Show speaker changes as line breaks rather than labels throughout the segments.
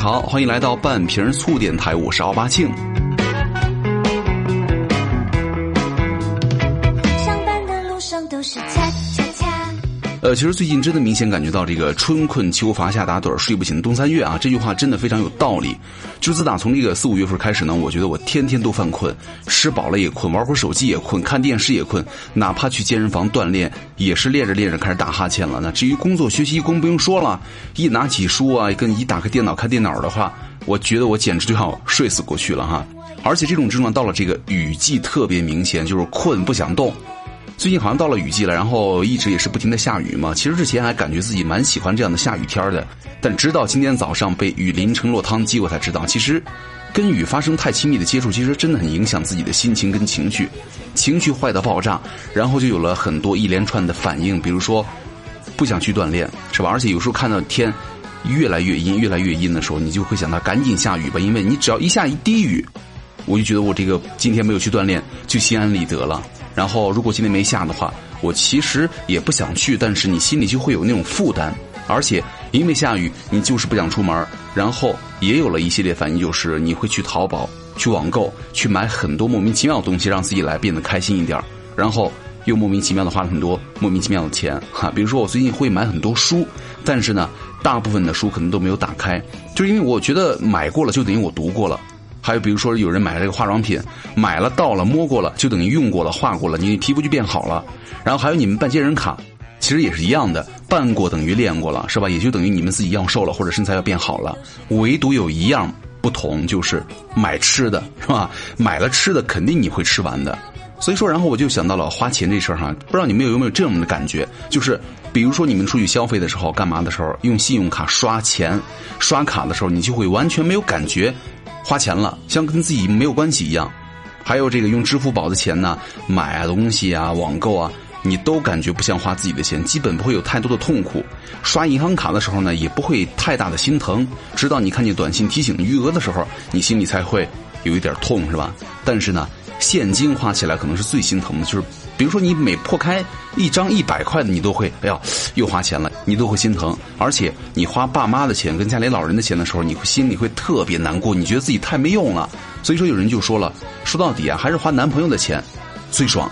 好，欢迎来到半瓶醋电台，我是奥巴庆。呃，其实最近真的明显感觉到这个“春困秋乏夏打盹，睡不醒冬三月”啊，这句话真的非常有道理。就自打从这个四五月份开始呢，我觉得我天天都犯困，吃饱了也困，玩会儿手机也困，看电视也困，哪怕去健身房锻炼，也是练着练着开始打哈欠了。那至于工作学习更不用说了，一拿起书啊，跟一打开电脑看电脑的话，我觉得我简直就要睡死过去了哈。而且这种症状到了这个雨季特别明显，就是困不想动。最近好像到了雨季了，然后一直也是不停的下雨嘛。其实之前还感觉自己蛮喜欢这样的下雨天的，但直到今天早上被雨淋成落汤鸡，我才知道，其实跟雨发生太亲密的接触，其实真的很影响自己的心情跟情绪，情绪坏到爆炸，然后就有了很多一连串的反应，比如说不想去锻炼，是吧？而且有时候看到天越来越阴，越来越阴的时候，你就会想到赶紧下雨吧，因为你只要一下一滴雨，我就觉得我这个今天没有去锻炼，就心安理得了。然后，如果今天没下的话，我其实也不想去，但是你心里就会有那种负担，而且因为下雨，你就是不想出门，然后也有了一系列反应，就是你会去淘宝、去网购、去买很多莫名其妙的东西，让自己来变得开心一点，然后又莫名其妙的花了很多莫名其妙的钱哈。比如说，我最近会买很多书，但是呢，大部分的书可能都没有打开，就是因为我觉得买过了就等于我读过了。还有比如说，有人买了这个化妆品，买了到了摸过了，就等于用过了、化过了，你皮肤就变好了。然后还有你们办健身卡，其实也是一样的，办过等于练过了，是吧？也就等于你们自己要瘦了或者身材要变好了。唯独有一样不同，就是买吃的，是吧？买了吃的，肯定你会吃完的。所以说，然后我就想到了花钱这事儿哈，不知道你们有没有这样的感觉？就是比如说你们出去消费的时候，干嘛的时候，用信用卡刷钱、刷卡的时候，你就会完全没有感觉。花钱了，像跟自己没有关系一样。还有这个用支付宝的钱呢，买东西啊、网购啊，你都感觉不像花自己的钱，基本不会有太多的痛苦。刷银行卡的时候呢，也不会太大的心疼。直到你看见短信提醒余额的时候，你心里才会有一点痛，是吧？但是呢，现金花起来可能是最心疼的，就是。比如说，你每破开一张一百块的，你都会哎呀，又花钱了，你都会心疼。而且你花爸妈的钱跟家里老人的钱的时候，你会心里会特别难过，你觉得自己太没用了。所以说，有人就说了，说到底啊，还是花男朋友的钱最爽。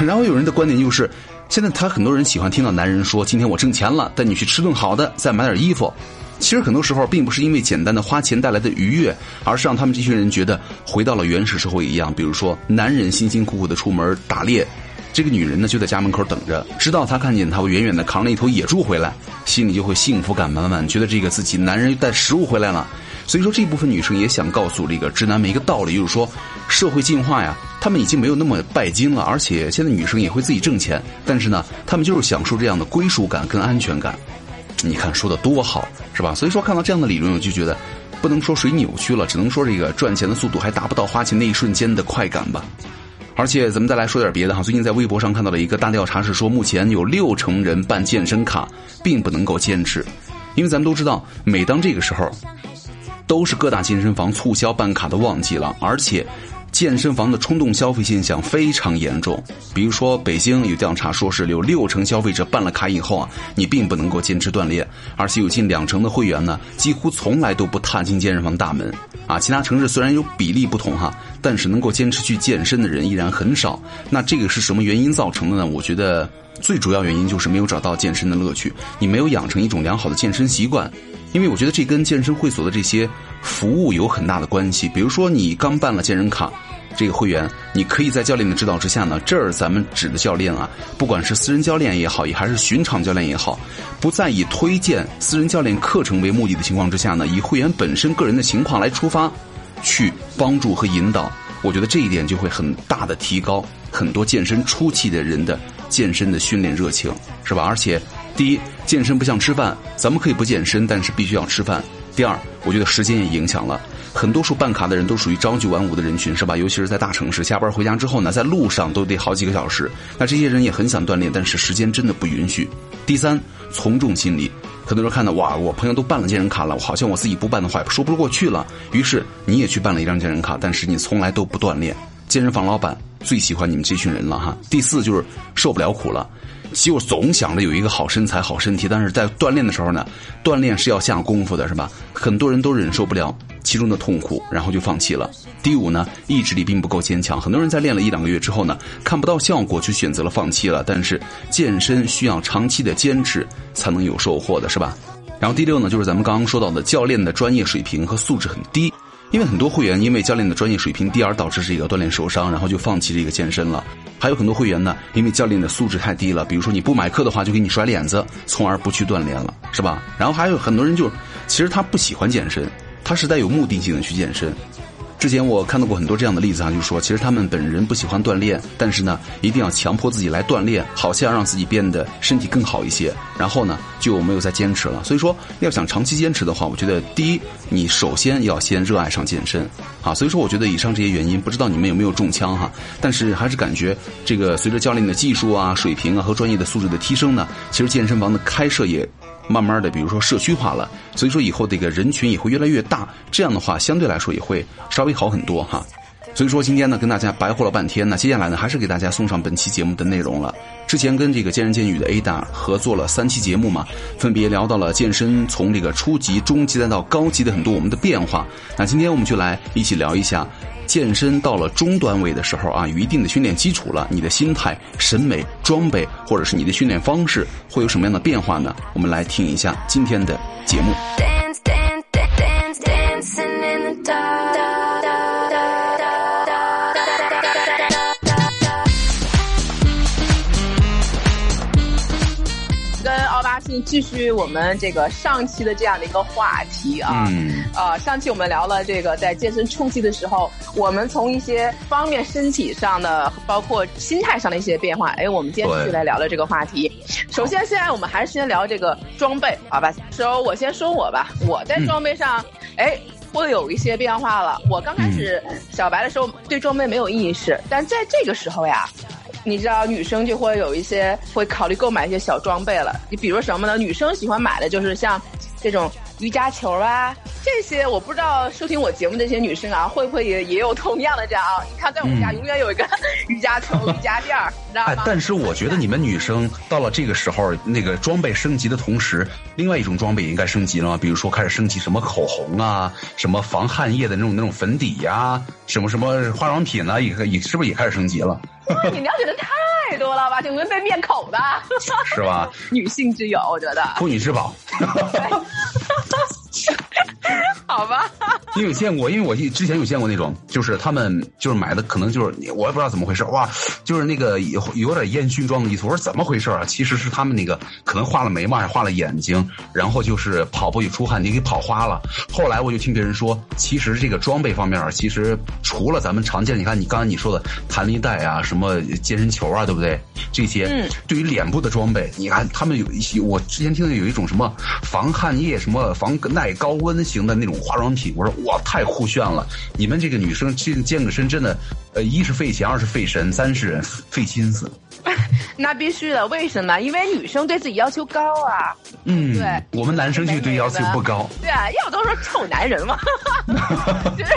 然后有人的观点就是，现在他很多人喜欢听到男人说：“今天我挣钱了，带你去吃顿好的，再买点衣服。”其实很多时候并不是因为简单的花钱带来的愉悦，而是让他们这群人觉得回到了原始社会一样。比如说，男人辛辛苦苦的出门打猎。这个女人呢，就在家门口等着，直到她看见他远远的扛了一头野猪回来，心里就会幸福感满满，觉得这个自己男人带食物回来了。所以说，这部分女生也想告诉这个直男们一个道理，就是说，社会进化呀，他们已经没有那么拜金了，而且现在女生也会自己挣钱，但是呢，他们就是享受这样的归属感跟安全感。你看说的多好，是吧？所以说，看到这样的理论，我就觉得，不能说谁扭曲了，只能说这个赚钱的速度还达不到花钱那一瞬间的快感吧。而且咱们再来说点别的哈，最近在微博上看到了一个大调查，是说目前有六成人办健身卡并不能够坚持，因为咱们都知道，每当这个时候，都是各大健身房促销办卡的旺季了，而且。健身房的冲动消费现象非常严重，比如说北京有调查说是有六成消费者办了卡以后啊，你并不能够坚持锻炼，而且有近两成的会员呢，几乎从来都不踏进健身房大门。啊，其他城市虽然有比例不同哈，但是能够坚持去健身的人依然很少。那这个是什么原因造成的呢？我觉得最主要原因就是没有找到健身的乐趣，你没有养成一种良好的健身习惯。因为我觉得这跟健身会所的这些服务有很大的关系。比如说，你刚办了健身卡，这个会员，你可以在教练的指导之下呢，这儿咱们指的教练啊，不管是私人教练也好，也还是巡场教练也好，不再以推荐私人教练课程为目的的情况之下呢，以会员本身个人的情况来出发，去帮助和引导，我觉得这一点就会很大的提高很多健身初期的人的健身的训练热情，是吧？而且。第一，健身不像吃饭，咱们可以不健身，但是必须要吃饭。第二，我觉得时间也影响了，很多数办卡的人都属于朝九晚五的人群，是吧？尤其是在大城市，下班回家之后呢，在路上都得好几个小时。那这些人也很想锻炼，但是时间真的不允许。第三，从众心理，很多人看到哇，我朋友都办了健身卡了，好像我自己不办的话也说不过去了。于是你也去办了一张健身卡，但是你从来都不锻炼。健身房老板最喜欢你们这群人了哈。第四就是受不了苦了，就总想着有一个好身材、好身体，但是在锻炼的时候呢，锻炼是要下功夫的，是吧？很多人都忍受不了其中的痛苦，然后就放弃了。第五呢，意志力并不够坚强，很多人在练了一两个月之后呢，看不到效果就选择了放弃了。但是健身需要长期的坚持才能有收获的，是吧？然后第六呢，就是咱们刚刚说到的教练的专业水平和素质很低。因为很多会员因为教练的专业水平低而导致这个锻炼受伤，然后就放弃这个健身了。还有很多会员呢，因为教练的素质太低了，比如说你不买课的话，就给你甩脸子，从而不去锻炼了，是吧？然后还有很多人就，其实他不喜欢健身，他是带有目的性的去健身。之前我看到过很多这样的例子啊，就是说，其实他们本人不喜欢锻炼，但是呢，一定要强迫自己来锻炼，好像让自己变得身体更好一些。然后呢，就没有再坚持了。所以说，要想长期坚持的话，我觉得第一，你首先要先热爱上健身啊。所以说，我觉得以上这些原因，不知道你们有没有中枪哈？但是还是感觉这个随着教练的技术啊、水平啊和专业的素质的提升呢，其实健身房的开设也。慢慢的，比如说社区化了，所以说以后这个人群也会越来越大，这样的话相对来说也会稍微好很多哈。所以说今天呢跟大家白活了半天呢，接下来呢还是给大家送上本期节目的内容了。之前跟这个健人健语的 Ada 合作了三期节目嘛，分别聊到了健身从这个初级、中级再到高级的很多我们的变化。那今天我们就来一起聊一下。健身到了中端位的时候啊，有一定的训练基础了，你的心态、审美、装备，或者是你的训练方式，会有什么样的变化呢？我们来听一下今天的节目。
继续我们这个上期的这样的一个话题啊，啊，上期我们聊了这个在健身初期的时候，我们从一些方面身体上的，包括心态上的一些变化。哎，我们今天继续来聊聊这个话题。首先，现在我们还是先聊这个装备，好吧？首我先说我吧，我在装备上，哎，会有一些变化了。我刚开始小白的时候对装备没有意识，但在这个时候呀。你知道女生就会有一些会考虑购买一些小装备了，你比如什么呢？女生喜欢买的就是像这种瑜伽球啊。这些我不知道收听我节目这些女生啊，会不会也也有同样的这样啊？你看，在我们家永远有一个瑜伽球、瑜伽垫儿，你知道吗？
但是我觉得你们女生到了这个时候，那个装备升级的同时，另外一种装备也应该升级了吗？比如说开始升级什么口红啊，什么防汗液的那种那种粉底呀，什么什么化妆品呢？也也是不是也开始升级了？
哇，你了解的太多了吧？就容易被灭口的，
是吧？
女性之友，我觉得
妇女之宝。
好吧，
你有见过？因为我之前有见过那种，就是他们就是买的，可能就是我也不知道怎么回事，哇，就是那个有有点烟熏妆的意思。我说怎么回事啊？其实是他们那个可能画了眉毛，还画了眼睛，然后就是跑步一出汗，你给跑花了。后来我就听别人说，其实这个装备方面，其实除了咱们常见，你看你刚才你说的弹力带啊，什么健身球啊，对不对？这些对于脸部的装备，你看他们有一些，我之前听到有一种什么防汗液，什么防耐高温型的那种化妆品，我说哇，太酷炫了！你们这个女生健健个身，真的，呃，一是费钱，二是费神，三是费心思。
那必须的，为什么？因为女生对自己要求高啊。
嗯，
对，
我们男生就对要求不高。
对啊，要不都说臭男人嘛。就是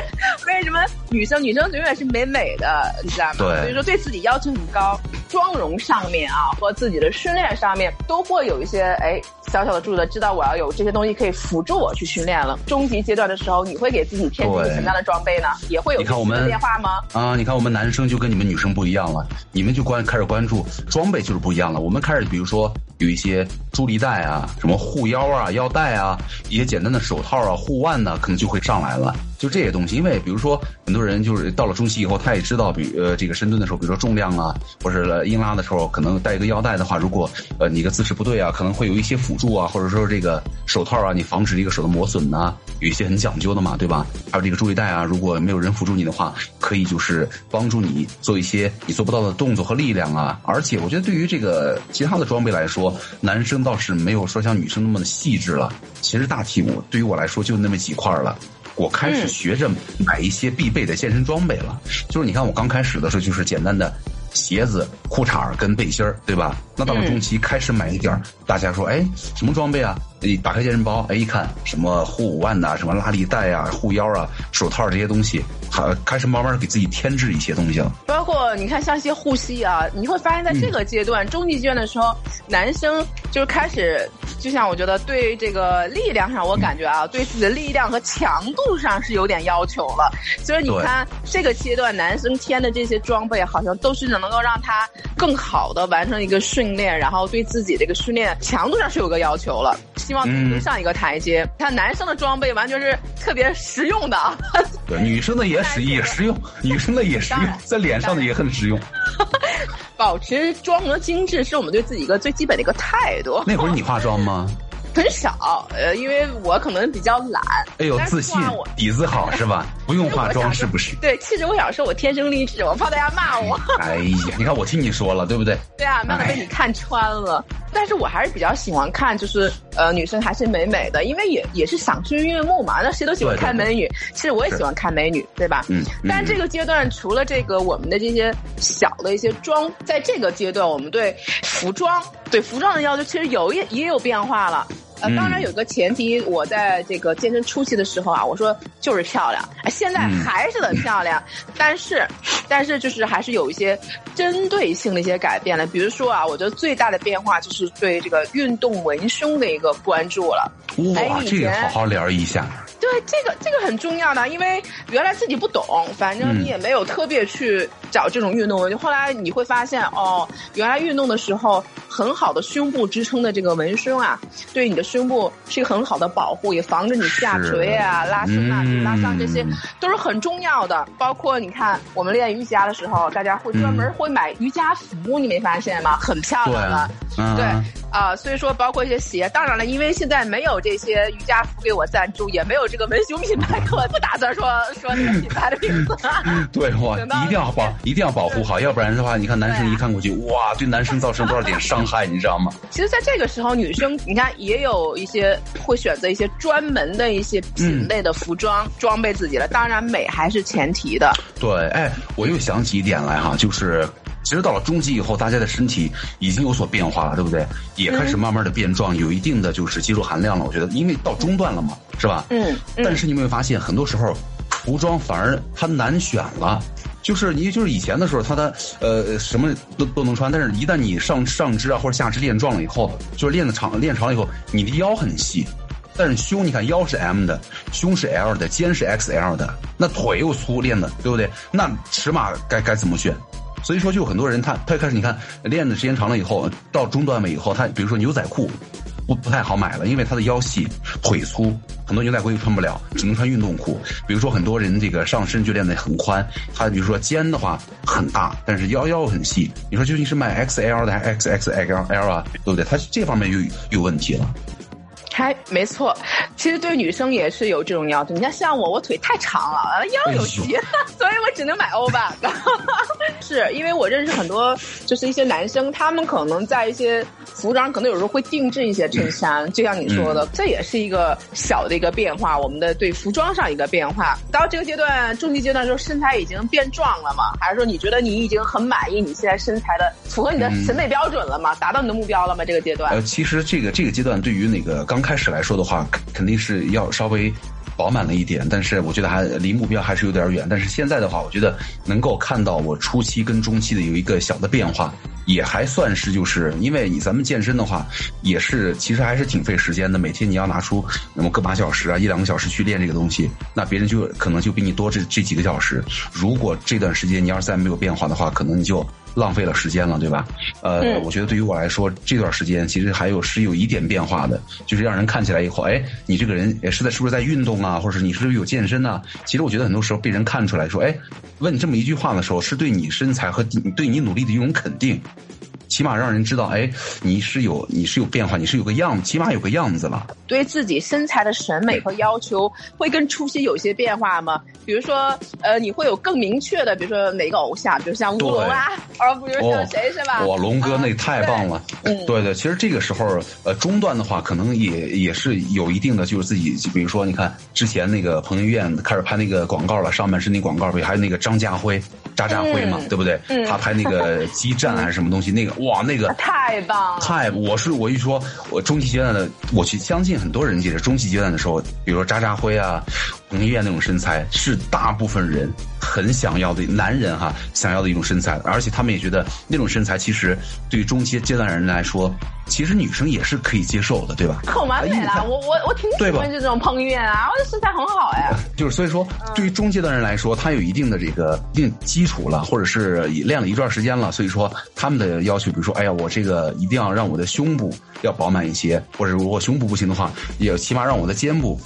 为什么女生女生永远是美美的，你知道吗？
对，
所以说对自己要求很高，妆容上面啊，和自己的训练上面都会有一些哎小小的注意的，知道我要有这些东西可以辅助我去训练了。终极阶段的时候，你会给自己添置什么样的装备呢？也会有
你看我们
变化吗？
啊，你看我们男生就跟你们女生不一样了，你们就关开始关注装备就是不一样了。我们开始比如说。有一些助力带啊，什么护腰啊、腰带啊，一些简单的手套啊、护腕呢，可能就会上来了。就这些东西，因为比如说很多人就是到了中期以后，他也知道，比呃这个深蹲的时候，比如说重量啊，或者硬拉的时候，可能带一个腰带的话，如果呃你的姿势不对啊，可能会有一些辅助啊，或者说这个手套啊，你防止这个手的磨损呐，有一些很讲究的嘛，对吧？还有这个助力带啊，如果没有人辅助你的话，可以就是帮助你做一些你做不到的动作和力量啊。而且我觉得对于这个其他的装备来说，男生倒是没有说像女生那么的细致了。其实大体我对于我来说就那么几块了。我开始学着买一些必备的健身装备了，就是你看我刚开始的时候就是简单的鞋子、裤衩跟背心儿，对吧？那到了中期开始买一点儿，大家说，哎，什么装备啊？你打开健身包，哎，一看什么护腕呐，什么拉力带啊、护腰啊、手套这些东西，还开始慢慢给自己添置一些东西了。
包括你看像一些护膝啊，你会发现在这个阶段、中级阶段的时候，男生就是开始，就像我觉得对这个力量上，我感觉啊，对自己的力量和强度上是有点要求了。所以你看这个阶段男生添的这些装备，好像都是能够让他更好的完成一个训练，然后对自己这个训练强度上是有个要求了。希望能上一个台阶。看男生的装备完全是特别实用的啊，
对，女生的也实也实用，女生的也实用，在脸上的也很实用。
保持妆容精致是我们对自己一个最基本的一个态度。
那会儿你化 妆吗？
很少，呃，因为我可能比较懒。
哎呦，自信，底子好是吧？不用化妆是不是？
对，其实我想说，我天生丽质，我怕大家骂我。
哎呀，你看我听你说了，对不对？
对啊，慢慢被你看穿了。但是我还是比较喜欢看，就是呃，女生还是美美的，因为也也是赏心悦目嘛。那谁都喜欢看美女，其实我也喜欢看美女，对吧？
嗯。
但这个阶段，除了这个我们的这些小的一些妆，在这个阶段，我们对服装，对服装的要求其实有也也有变化了。呃，当然有个前提，我在这个健身初期的时候啊，我说就是漂亮，哎，现在还是很漂亮，但是，但是就是还是有一些针对性的一些改变了。比如说啊，我觉得最大的变化就是对这个运动文胸的一个关注了。
哇，这个好好聊一下。
对，这个这个很重要的，因为原来自己不懂，反正你也没有特别去找这种运动文胸。后来你会发现，哦，原来运动的时候，很好的胸部支撑的这个文胸啊，对你的胸部是一个很好的保护，也防止你下垂啊、拉伸啊、拉伤，这些都是很重要的。包括你看，我们练瑜伽的时候，大家会专门会买瑜伽服，你没发现吗？很漂亮的，对啊，所以说包括一些鞋，当然了，因为现在没有这些瑜伽服给我赞助，也没有这个文胸品牌，我不打算说说那个品牌的名字。
对，我，一定要保，一定要保护好，要不然的话，你看男生一看过去，哇，对男生造成多少点伤害，你知道吗？
其实，在这个时候，女生你看也有一些会选择一些专门的一些品类的服装装备自己了，当然美还是前提的。
对，哎，我又想起一点来哈，就是。其实到了中级以后，大家的身体已经有所变化了，对不对？也开始慢慢的变壮，有一定的就是肌肉含量了。我觉得，因为到中段了嘛，是吧？
嗯。
但是你有没有发现，很多时候服装反而它难选了？就是你就是以前的时候，它的呃什么都都能穿，但是一旦你上上肢啊或者下肢练壮了以后，就是练的长练长了以后，你的腰很细，但是胸你看腰是 M 的，胸是 L 的，肩是 XL 的，那腿又粗练的，对不对？那尺码该该怎么选？所以说，就很多人他他开始你看练的时间长了以后，到中段位以后，他比如说牛仔裤不不太好买了，因为他的腰细腿粗，很多牛仔裤又穿不了，只能穿运动裤。比如说很多人这个上身就练得很宽，他比如说肩的话很大，但是腰腰很细。你说究竟是买 XL 的还是 XXL 啊？对不对？他这方面又有问题了。
还没错，其实对女生也是有这种要求。你看，像我，我腿太长了，腰有细，所以我只能买欧巴的。是因为我认识很多，就是一些男生，他们可能在一些服装，可能有时候会定制一些衬衫，就像你说的，这也是一个小的一个变化。我们的对服装上一个变化。到这个阶段，中级阶段时候，身材已经变壮了嘛？还是说你觉得你已经很满意你现在身材的，符合你的审美标准了吗？达到你的目标了吗？这个阶段？
呃，其实这个这个阶段对于那个刚。开始来说的话，肯定是要稍微饱满了一点，但是我觉得还离目标还是有点远。但是现在的话，我觉得能够看到我初期跟中期的有一个小的变化，也还算是就是因为你咱们健身的话，也是其实还是挺费时间的。每天你要拿出那么个把小时啊，一两个小时去练这个东西，那别人就可能就比你多这这几个小时。如果这段时间你要是再没有变化的话，可能你就。浪费了时间了，对吧？呃，我觉得对于我来说，这段时间其实还有是有一点变化的，就是让人看起来以后，哎，你这个人也是在是不是在运动啊，或者是你是不是有健身啊？其实我觉得很多时候被人看出来说，哎，问这么一句话的时候，是对你身材和对你努力的一种肯定。起码让人知道，哎，你是有你是有变化，你是有个样，起码有个样子了。
对自己身材的审美和要求会跟初期有些变化吗？比如说，呃，你会有更明确的，比如说哪个偶像，比如像乌龙啊，而不是像谁是吧？
哇，龙哥那太棒了。嗯，对对，其实这个时候，呃，中段的话，可能也也是有一定的，就是自己，比如说，你看之前那个彭于晏开始拍那个广告了，上面是那广告，还有那个张家辉。渣渣辉嘛，对不对？他拍那个激战还是什么东西，那个 哇，那个
太棒，
太！我是我一说，我中期阶段的，我去相信很多人记得中期阶段的时候，比如说渣渣辉啊。彭于晏那种身材是大部分人很想要的，男人哈想要的一种身材，而且他们也觉得那种身材其实对于中阶阶段人来说，其实女生也是可以接受的，对吧？
可完美了，我我我挺喜欢这种彭于晏啊，我的身材很好哎。
就是所以说，对于中阶段人来说，他有一定的这个一定基础了，或者是练了一段时间了，所以说他们的要求，比如说，哎呀，我这个一定要让我的胸部要饱满一些，或者如果胸部不行的话，也起码让我的肩部。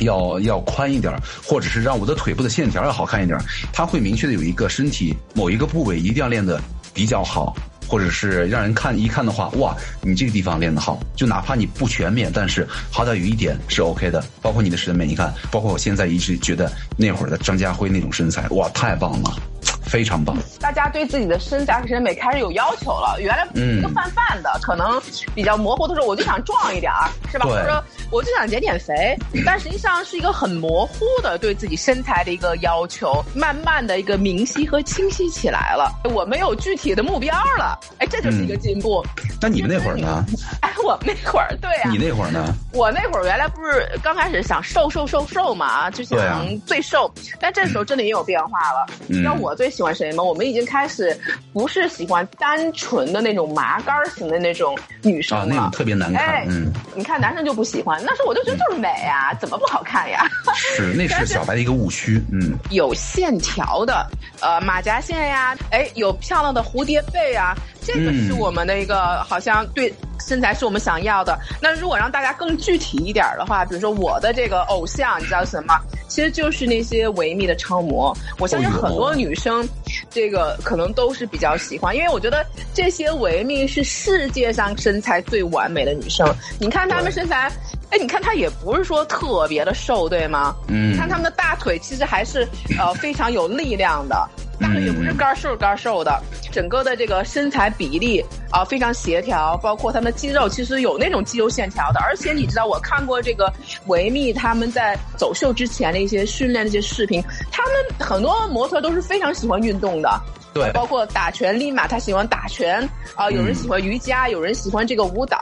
要要宽一点，或者是让我的腿部的线条要好看一点，它会明确的有一个身体某一个部位一定要练的比较好，或者是让人看一看的话，哇，你这个地方练得好，就哪怕你不全面，但是好歹有一点是 OK 的。包括你的审美，你看，包括我现在一直觉得那会儿的张家辉那种身材，哇，太棒了。非常棒，
大家对自己的身材和审美开始有要求了。原来一个泛泛的，可能比较模糊的时候，我就想壮一点儿，是吧？或者说我就想减减肥，但实际上是一个很模糊的对自己身材的一个要求，慢慢的一个明晰和清晰起来了。我没有具体的目标了，哎，这就是一个进步。
那你们那会儿呢？
哎，我那会儿对啊。
你那会儿呢？
我那会儿原来不是刚开始想瘦瘦瘦瘦嘛，就想最瘦，但这时候真的也有变化了。你知道我最。喜欢谁吗？我们已经开始不是喜欢单纯的那种麻杆型的那种女生了，
那种特别难看。嗯，
你看男生就不喜欢，那时候我就觉得就是美啊，怎么不好看呀？
是，那是小白的一个误区。嗯，
有线条的，呃，马甲线呀，哎，有漂亮的蝴蝶背啊，这个是我们的一个好像对。身材是我们想要的。那如果让大家更具体一点的话，比如说我的这个偶像，你知道什么？其实就是那些维密的超模。我相信很多女生，这个可能都是比较喜欢，因为我觉得这些维密是世界上身材最完美的女生。你看她们身材，哎，你看她也不是说特别的瘦，对吗？嗯。你看她们的大腿其实还是呃非常有力量的。大腿也不是干瘦干瘦的，整个的这个身材比例啊非常协调，包括他们的肌肉其实有那种肌肉线条的。而且你知道，我看过这个维密他们在走秀之前的一些训练的一些视频，他们很多模特都是非常喜欢运动的，
对，
包括打拳立马他喜欢打拳啊，有人喜欢瑜伽，有人喜欢这个舞蹈，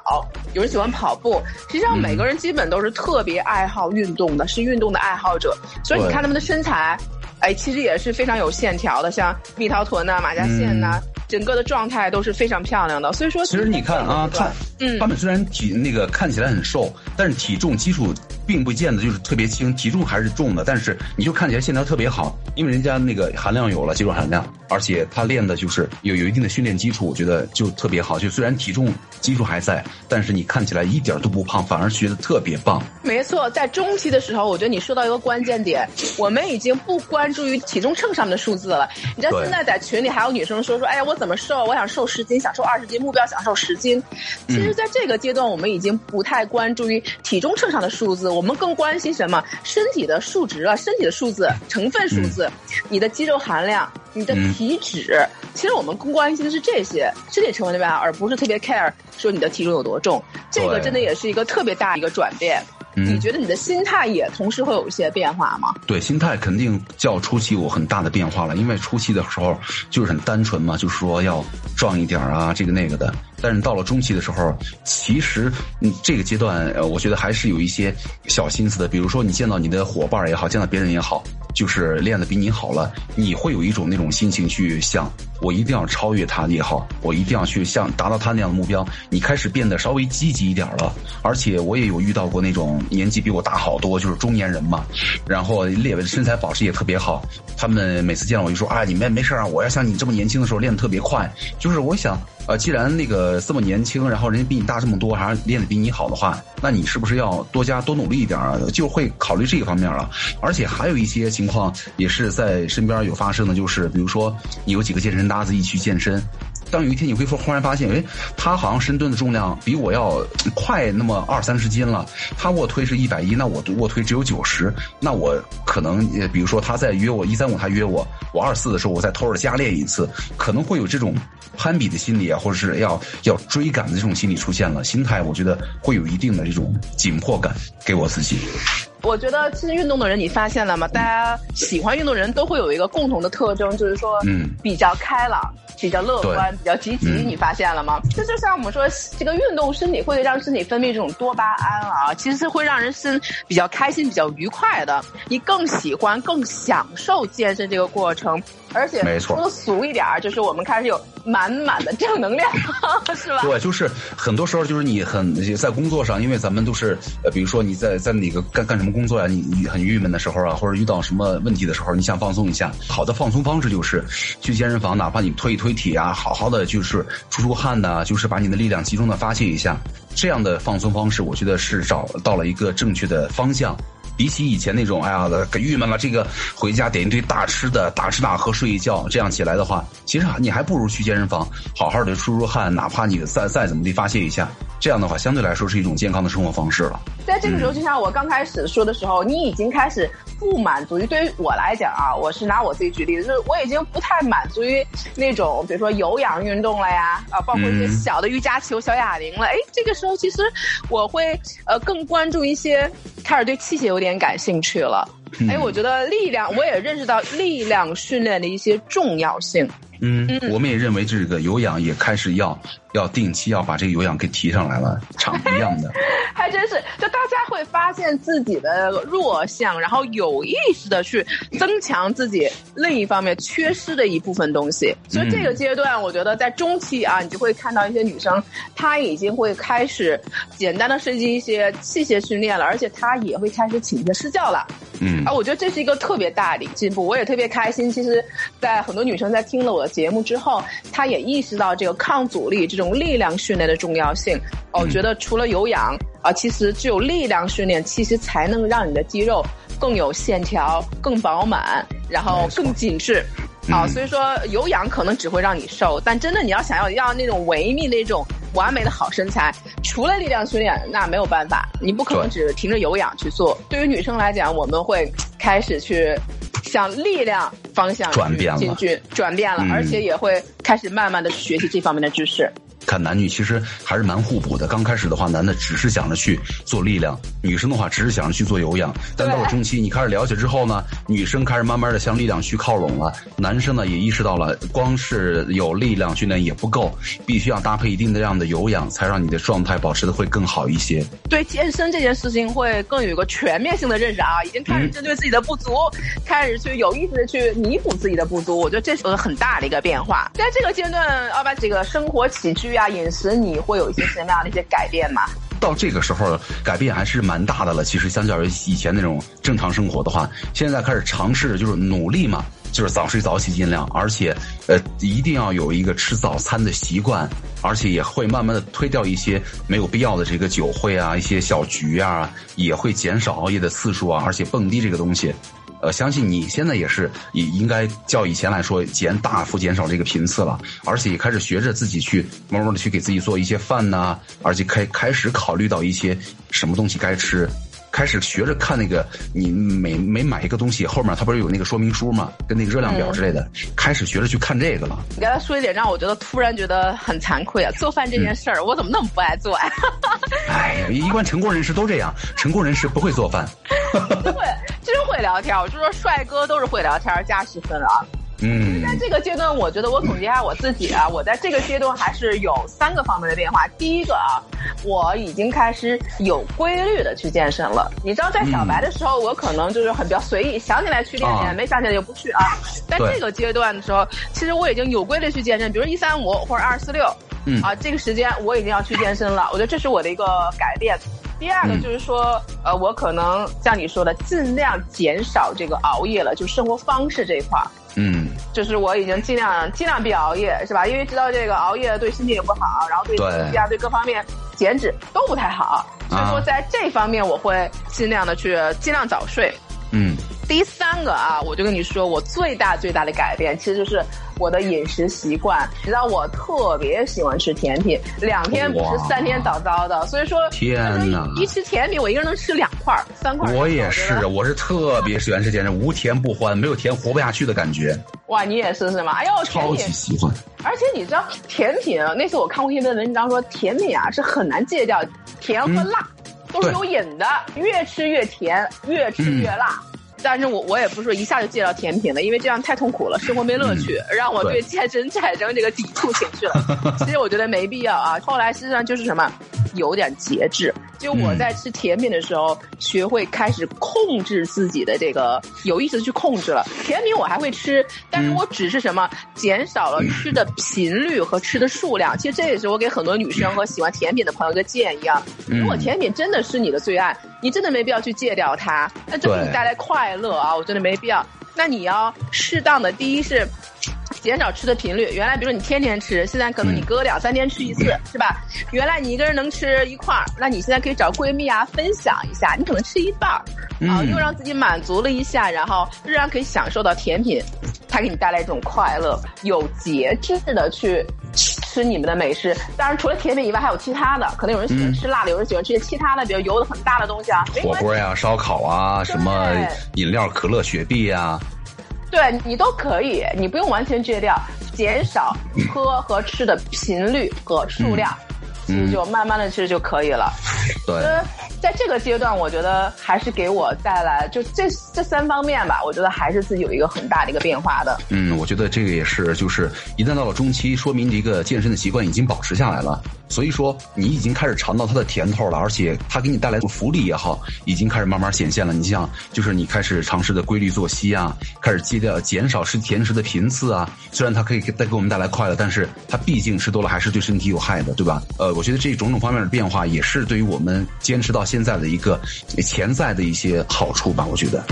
有人喜欢跑步。实际上每个人基本都是特别爱好运动的，是运动的爱好者。所以你看他们的身材。哎，其实也是非常有线条的，像蜜桃臀呐、马甲线呐，整个的状态都是非常漂亮的。所以说，
其实你看啊，他，嗯，他们虽然体那个看起来很瘦，但是体重基础并不见得就是特别轻，体重还是重的，但是你就看起来线条特别好，因为人家那个含量有了，肌肉含量，而且他练的就是有有一定的训练基础，我觉得就特别好。就虽然体重基础还在，但是你看起来一点都不胖，反而觉得特别棒。
没错，在中期的时候，我觉得你说到一个关键点，我们已经不关。关注于体重秤上面的数字了，你知道现在在群里还有女生说说，哎呀，我怎么瘦？我想瘦十斤，想瘦二十斤，目标想瘦十斤。其实，在这个阶段，我们已经不太关注于体重秤上的数字，我们更关心什么？身体的数值啊，身体的数字、成分数字，你的肌肉含量、你的体脂。其实我们更关心的是这些身体成分对吧？而不是特别 care 说你的体重有多重。这个真的也是一个特别大一个转变。你觉得你的心态也同时会有一些变化吗？
对，心态肯定较初期有很大的变化了，因为初期的时候就是很单纯嘛，就是说要壮一点啊，这个那个的。但是到了中期的时候，其实嗯，这个阶段呃，我觉得还是有一些小心思的。比如说，你见到你的伙伴也好，见到别人也好，就是练的比你好了，你会有一种那种心情去想，我一定要超越他也好，我一定要去像达到他那样的目标。你开始变得稍微积极一点了。而且我也有遇到过那种。年纪比我大好多，就是中年人嘛，然后练身材保持也特别好。他们每次见到我就说：“啊，你们没事啊，我要像你这么年轻的时候练的特别快。”就是我想，呃，既然那个这么年轻，然后人家比你大这么多，还练的比你好的话，那你是不是要多加多努力一点啊？就会考虑这个方面了。而且还有一些情况也是在身边有发生的，就是比如说你有几个健身搭子一起健身。当有一天你会忽然发现，哎，他好像深蹲的重量比我要快那么二三十斤了。他卧推是一百一，那我卧推只有九十。那我可能，比如说他在约我一三五，他约我，我二四的时候，我再偷着加练一次，可能会有这种攀比的心理啊，或者是要要追赶的这种心理出现了。心态我觉得会有一定的这种紧迫感，给我自己。
我觉得其实运动的人，你发现了吗？大家喜欢运动人都会有一个共同的特征，就是说，嗯，比较开朗。比较乐观，比较积极，你发现了吗？这就像我们说，这个运动身体会让身体分泌这种多巴胺啊，其实是会让人身比较开心、比较愉快的。你更喜欢、更享受健身这个过程。而且说的俗一点儿，就是我们开始有满满的正能量，是吧？
对，就是很多时候就是你很在工作上，因为咱们都是呃，比如说你在在哪个干干什么工作呀？你你很郁闷的时候啊，或者遇到什么问题的时候，你想放松一下，好的放松方式就是去健身房，哪怕你推一推体啊，好好的就是出出汗呐，就是把你的力量集中的发泄一下，这样的放松方式，我觉得是找到了一个正确的方向。比起以前那种，哎呀，给郁闷了。这个回家点一堆大吃的，大吃大喝，睡一觉，这样起来的话，其实你还不如去健身房，好好的出出汗，哪怕你再再怎么地发泄一下。这样的话，相对来说是一种健康的生活方式了。
在这个时候，就像我刚开始说的时候，你已经开始不满足于。对于我来讲啊，我是拿我自己举例，就是我已经不太满足于那种，比如说有氧运动了呀，啊，包括一些小的瑜伽球、小哑铃了。哎，这个时候其实我会呃更关注一些，开始对器械有点感兴趣了。哎，我觉得力量，我也认识到力量训练的一些重要性。
嗯，我们也认为这个有氧也开始要要定期要把这个有氧给提上来了，场一样的。
还真是，就大家会发现自己的弱项，然后有意识的去增强自己另一方面缺失的一部分东西。所以这个阶段，我觉得在中期啊，你就会看到一些女生，她已经会开始简单的设计一些器械训练了，而且她也会开始请一些私教了。
嗯，
啊，我觉得这是一个特别大的进步，我也特别开心。其实，在很多女生在听了我的节目之后，他也意识到这个抗阻力这种力量训练的重要性。我觉得除了有氧啊，其实只有力量训练，其实才能让你的肌肉更有线条、更饱满，然后更紧致。啊，所以说有氧可能只会让你瘦，但真的你要想要要那种维密那种完美的好身材，除了力量训练，那没有办法，你不可能只凭着有氧去做。对于女生来讲，我们会开始去向力量方向
转变了，
进军转变了，而且也会开始慢慢的学习这方面的知识。
看男女其实还是蛮互补的。刚开始的话，男的只是想着去做力量，女生的话只是想着去做有氧。但到了中期，你开始了解之后呢，女生开始慢慢的向力量去靠拢了。男生呢也意识到了，光是有力量训练也不够，必须要搭配一定的这样的有氧，才让你的状态保持的会更好一些。
对健身这件事情会更有一个全面性的认识啊，已经开始针对自己的不足，开始去有意识的去弥补自己的不足。我觉得这是个很大的一个变化。在这个阶段，要把这个生活起居。啊，饮食你会有一些什么样的一些改变吗？
到这个时候改变还是蛮大的了。其实相较于以前那种正常生活的话，现在开始尝试就是努力嘛，就是早睡早起尽量，而且呃一定要有一个吃早餐的习惯，而且也会慢慢的推掉一些没有必要的这个酒会啊，一些小局啊，也会减少熬夜的次数啊，而且蹦迪这个东西。我，相信你现在也是，也应该较以前来说减大幅减少这个频次了，而且也开始学着自己去慢慢的去给自己做一些饭呐，而且开开始考虑到一些什么东西该吃。开始学着看那个，你每每买一个东西后面，它不是有那个说明书吗？跟那个热量表之类的，开始学着去看这个了。
你刚才说一点，让我觉得突然觉得很惭愧啊！做饭这件事儿，我怎么那么不爱做呀？
哎呀，一般成功人士都这样，成功人士不会做饭。
会，真会聊天。我就说，帅哥都是会聊天加十分啊。
嗯，
在这个阶段，我觉得我总结一下我自己啊，我在这个阶段还是有三个方面的变化。第一个啊，我已经开始有规律的去健身了。你知道，在小白的时候，我可能就是很比较随意，想起来去练练，没想起来就不去啊。在这个阶段的时候，其实我已经有规律去健身，比如一三五或者二四六，
嗯
啊，这个时间我已经要去健身了。我觉得这是我的一个改变。第二个就是说，呃，我可能像你说的，尽量减少这个熬夜了，就生活方式这一块儿。
嗯，
就是我已经尽量尽量别熬夜，是吧？因为知道这个熬夜对身体也不好，然后对经济啊、对各方面减脂都不太好。所以说在这方面，我会尽量的去尽量早睡。
嗯。
第三个啊，我就跟你说，我最大最大的改变，其实就是我的饮食习惯。你知道我特别喜欢吃甜品，两天不吃三天早早的。所以说，
天哪！
一吃甜品，我一个人能吃两块、三块。
我也是，我是特别喜欢吃甜品，无甜不欢，没有甜活不下去的感觉。
哇，你也是是吗？哎呦，
超级喜欢。
而且你知道，甜品那次我看过一篇文章说，甜品啊是很难戒掉甜和辣。都是有瘾的，越吃越甜，越吃越辣。但是我我也不是说一下就戒掉甜品了，因为这样太痛苦了，生活没乐趣，让我对健身产生这个抵触情绪了。其实我觉得没必要啊。后来实际上就是什么，有点节制。就我在吃甜品的时候，学会开始控制自己的这个有意识的去控制了。甜品我还会吃，但是我只是什么减少了吃的频率和吃的数量。其实这也是我给很多女生和喜欢甜品的朋友一个建议啊。如果甜品真的是你的最爱，你真的没必要去戒掉它，那这给你带来快乐啊，我真的没必要。那你要适当的，第一是。减少吃的频率，原来比如说你天天吃，现在可能你隔两三天吃一次，是吧？原来你一个人能吃一块儿，那你现在可以找闺蜜啊分享一下，你可能吃一半儿，啊，又让自己满足了一下，然后仍然可以享受到甜品，它给你带来一种快乐，有节制的去吃你们的美食。当然，除了甜品以外，还有其他的，可能有人喜欢吃辣的，有人喜欢吃些其他的，比如油的很大的东西啊，
火锅呀、烧烤啊、什么饮料、可乐、雪碧呀。
对你都可以，你不用完全戒掉，减少喝和吃的频率和数量，其实就慢慢的其实就可以了。
对。
在这个阶段，我觉得还是给我带来就这这三方面吧，我觉得还是自己有一个很大的一个变化的。
嗯，我觉得这个也是，就是一旦到了中期，说明这个健身的习惯已经保持下来了。所以说，你已经开始尝到它的甜头了，而且它给你带来的福利也好，已经开始慢慢显现了。你像，就是你开始尝试的规律作息啊，开始戒掉、减少吃甜食的频次啊。虽然它可以带给我们带来快乐，但是它毕竟吃多了还是对身体有害的，对吧？呃，我觉得这种种方面的变化，也是对于我们坚持到现现在的一个潜在的一些好处吧。我觉得。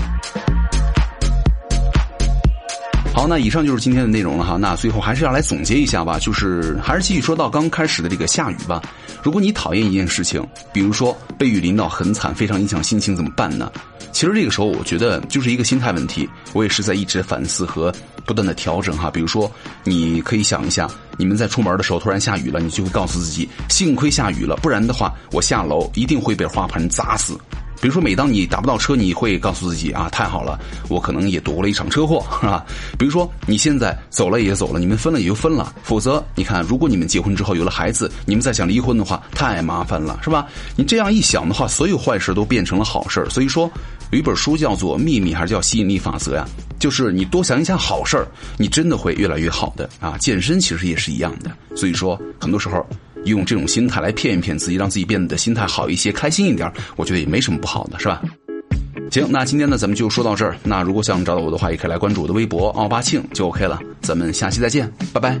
好，那以上就是今天的内容了哈。那最后还是要来总结一下吧，就是还是继续说到刚开始的这个下雨吧。如果你讨厌一件事情，比如说被雨淋到很惨，非常影响心情，怎么办呢？其实这个时候，我觉得就是一个心态问题。我也是在一直反思和不断的调整哈。比如说，你可以想一下，你们在出门的时候突然下雨了，你就会告诉自己，幸亏下雨了，不然的话，我下楼一定会被花盆砸死。比如说，每当你打不到车，你会告诉自己啊，太好了，我可能也躲过了一场车祸，是吧？比如说，你现在走了也走了，你们分了也就分了，否则你看，如果你们结婚之后有了孩子，你们再想离婚的话，太麻烦了，是吧？你这样一想的话，所有坏事都变成了好事所以说，有一本书叫做《秘密》，还是叫吸引力法则呀？就是你多想一想好事儿，你真的会越来越好的啊！健身其实也是一样的，所以说，很多时候。用这种心态来骗一骗自己，让自己变得心态好一些、开心一点，我觉得也没什么不好的，是吧？行，那今天呢，咱们就说到这儿。那如果想找到我的话，也可以来关注我的微博“奥巴庆”就 OK 了。咱们下期再见，拜拜。